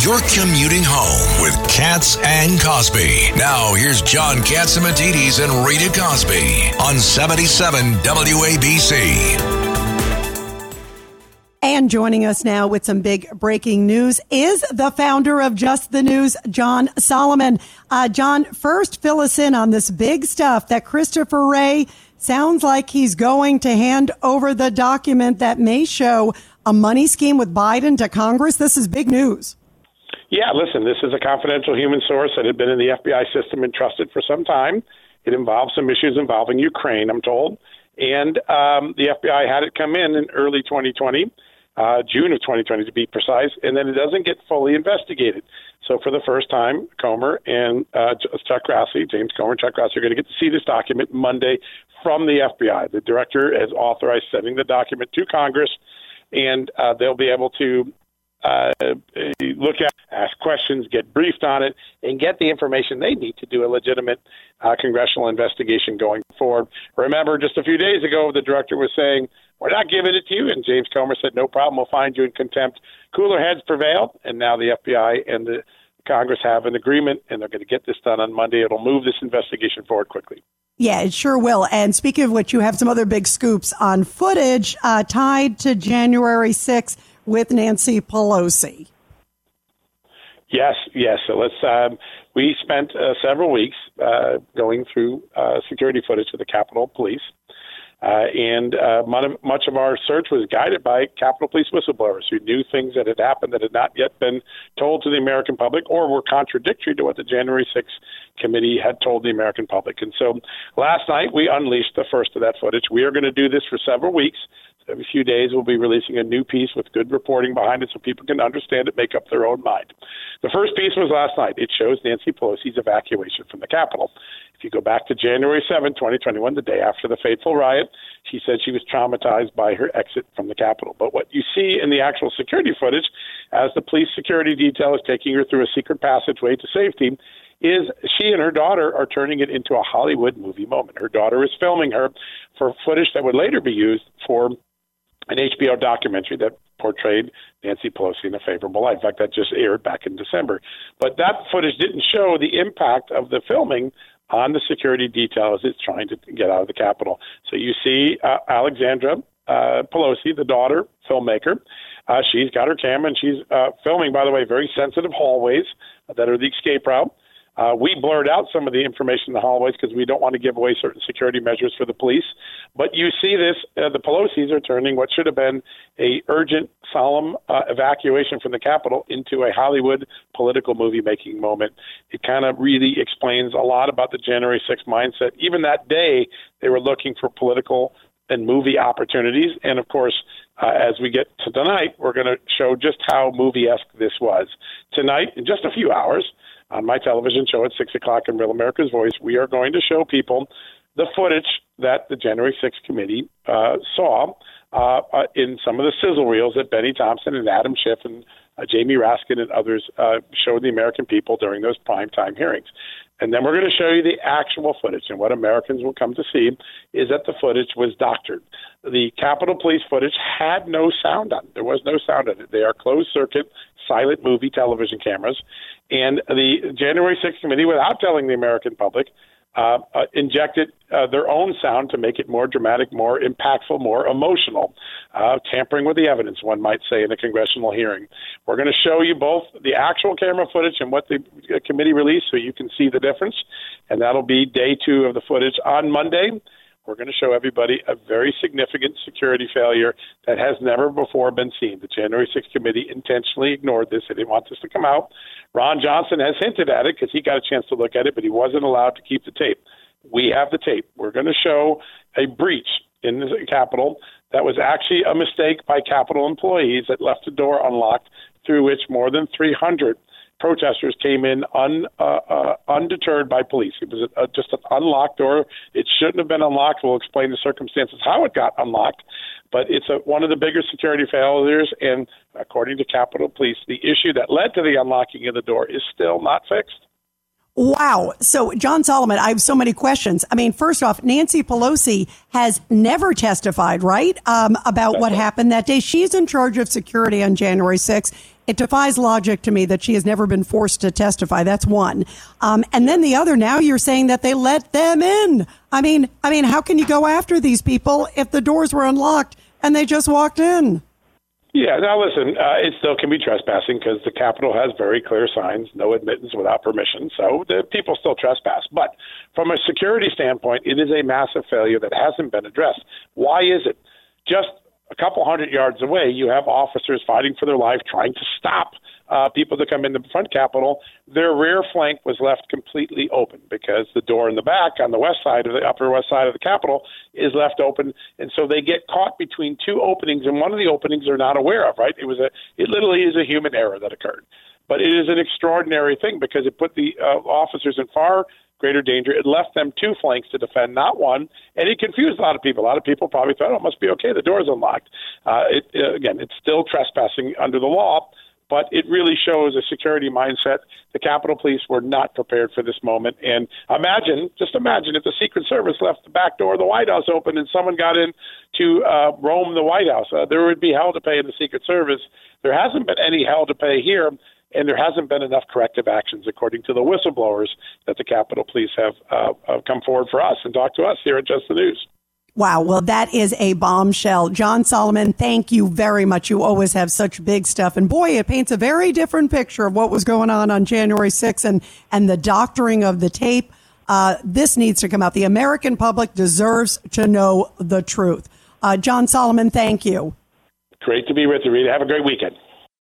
You're commuting home with Katz and Cosby. Now, here's John Catsimatidis and Rita Cosby on 77 WABC. And joining us now with some big breaking news is the founder of Just the News, John Solomon. Uh, John, first fill us in on this big stuff that Christopher Wray sounds like he's going to hand over the document that may show a money scheme with Biden to Congress. This is big news. Yeah, listen, this is a confidential human source that had been in the FBI system and trusted for some time. It involves some issues involving Ukraine, I'm told. And um, the FBI had it come in in early 2020, uh, June of 2020 to be precise, and then it doesn't get fully investigated. So for the first time, Comer and uh, Chuck Grassley, James Comer and Chuck Grassley, are going to get to see this document Monday from the FBI. The director has authorized sending the document to Congress, and uh, they'll be able to uh, look at, ask questions, get briefed on it, and get the information they need to do a legitimate uh, congressional investigation going forward. Remember, just a few days ago, the director was saying, We're not giving it to you. And James Comer said, No problem, we'll find you in contempt. Cooler heads prevailed, and now the FBI and the Congress have an agreement, and they're going to get this done on Monday. It'll move this investigation forward quickly. Yeah, it sure will. And speaking of which, you have some other big scoops on footage uh, tied to January 6th with Nancy Pelosi. Yes, yes. So let's. Um, we spent uh, several weeks uh, going through uh, security footage of the Capitol Police, uh, and uh, much of our search was guided by Capitol Police whistleblowers who knew things that had happened that had not yet been told to the American public or were contradictory to what the January 6th committee had told the American public. And so last night we unleashed the first of that footage. We are going to do this for several weeks every few days we'll be releasing a new piece with good reporting behind it so people can understand it, make up their own mind. The first piece was last night. It shows Nancy Pelosi's evacuation from the Capitol. If you go back to January 7, 2021, the day after the fateful riot, she said she was traumatized by her exit from the Capitol. But what you see in the actual security footage, as the police security detail is taking her through a secret passageway to safety, is she and her daughter are turning it into a Hollywood movie moment. Her daughter is filming her for footage that would later be used for an HBO documentary that portrayed Nancy Pelosi in a favorable light. In fact, that just aired back in December. But that footage didn't show the impact of the filming on the security details it's trying to get out of the Capitol. So you see uh, Alexandra uh, Pelosi, the daughter, filmmaker. Uh, she's got her camera and she's uh, filming, by the way, very sensitive hallways that are the escape route. Uh, we blurred out some of the information in the hallways because we don't want to give away certain security measures for the police. But you see this: uh, the Pelosi's are turning what should have been a urgent, solemn uh, evacuation from the Capitol into a Hollywood political movie-making moment. It kind of really explains a lot about the January 6th mindset. Even that day, they were looking for political and movie opportunities. And of course, uh, as we get to tonight, we're going to show just how movie esque this was. Tonight, in just a few hours, on my television show at 6 o'clock in Real America's Voice, we are going to show people the footage that the January 6th committee uh, saw uh, uh, in some of the sizzle reels that Bennie Thompson and Adam Schiff and uh, Jamie Raskin and others uh, showed the American people during those primetime hearings. And then we're going to show you the actual footage. And what Americans will come to see is that the footage was doctored. The Capitol Police footage had no sound on it. There was no sound on it. They are closed circuit, silent movie television cameras. And the January 6th committee, without telling the American public, uh, uh, injected uh, their own sound to make it more dramatic, more impactful, more emotional, uh, tampering with the evidence, one might say, in a congressional hearing. We're going to show you both the actual camera footage and what the uh, committee released so you can see the difference. And that'll be day two of the footage on Monday we're going to show everybody a very significant security failure that has never before been seen. The January 6th committee intentionally ignored this. They didn't want this to come out. Ron Johnson has hinted at it because he got a chance to look at it, but he wasn't allowed to keep the tape. We have the tape. We're going to show a breach in the Capitol that was actually a mistake by Capitol employees that left the door unlocked through which more than 300 protesters came in un, uh, uh, undeterred by police. It was a, a, just an unlocked door. It shouldn't have been unlocked. We'll explain the circumstances how it got unlocked. But it's a, one of the bigger security failures, and according to Capitol Police, the issue that led to the unlocking of the door is still not fixed. Wow. So, John Solomon, I have so many questions. I mean, first off, Nancy Pelosi has never testified, right, um, about what happened that day. She's in charge of security on January 6th. It defies logic to me that she has never been forced to testify. That's one. Um, and then the other, now you're saying that they let them in. I mean, I mean, how can you go after these people if the doors were unlocked and they just walked in? Yeah, now listen, uh, it still can be trespassing because the Capitol has very clear signs, no admittance without permission. So the people still trespass. But from a security standpoint, it is a massive failure that hasn't been addressed. Why is it? Just a couple hundred yards away, you have officers fighting for their life, trying to stop uh, people to come into the front Capitol. Their rear flank was left completely open because the door in the back on the west side of the upper west side of the Capitol is left open, and so they get caught between two openings, and one of the openings they're not aware of. Right? It was a, it literally is a human error that occurred, but it is an extraordinary thing because it put the uh, officers in far greater danger. It left them two flanks to defend, not one, and it confused a lot of people. A lot of people probably thought, "Oh, it must be okay. The door's unlocked." Uh, it, uh, again, it's still trespassing under the law, but it really shows a security mindset. The Capitol Police were not prepared for this moment. And imagine, just imagine, if the Secret Service left the back door of the White House open and someone got in to uh, roam the White House, uh, there would be hell to pay in the Secret Service. There hasn't been any hell to pay here and there hasn't been enough corrective actions, according to the whistleblowers that the Capitol Police have, uh, have come forward for us and talked to us here at Just the News. Wow. Well, that is a bombshell. John Solomon, thank you very much. You always have such big stuff. And boy, it paints a very different picture of what was going on on January 6th and, and the doctoring of the tape. Uh, this needs to come out. The American public deserves to know the truth. Uh, John Solomon, thank you. Great to be with you, Rita. Have a great weekend.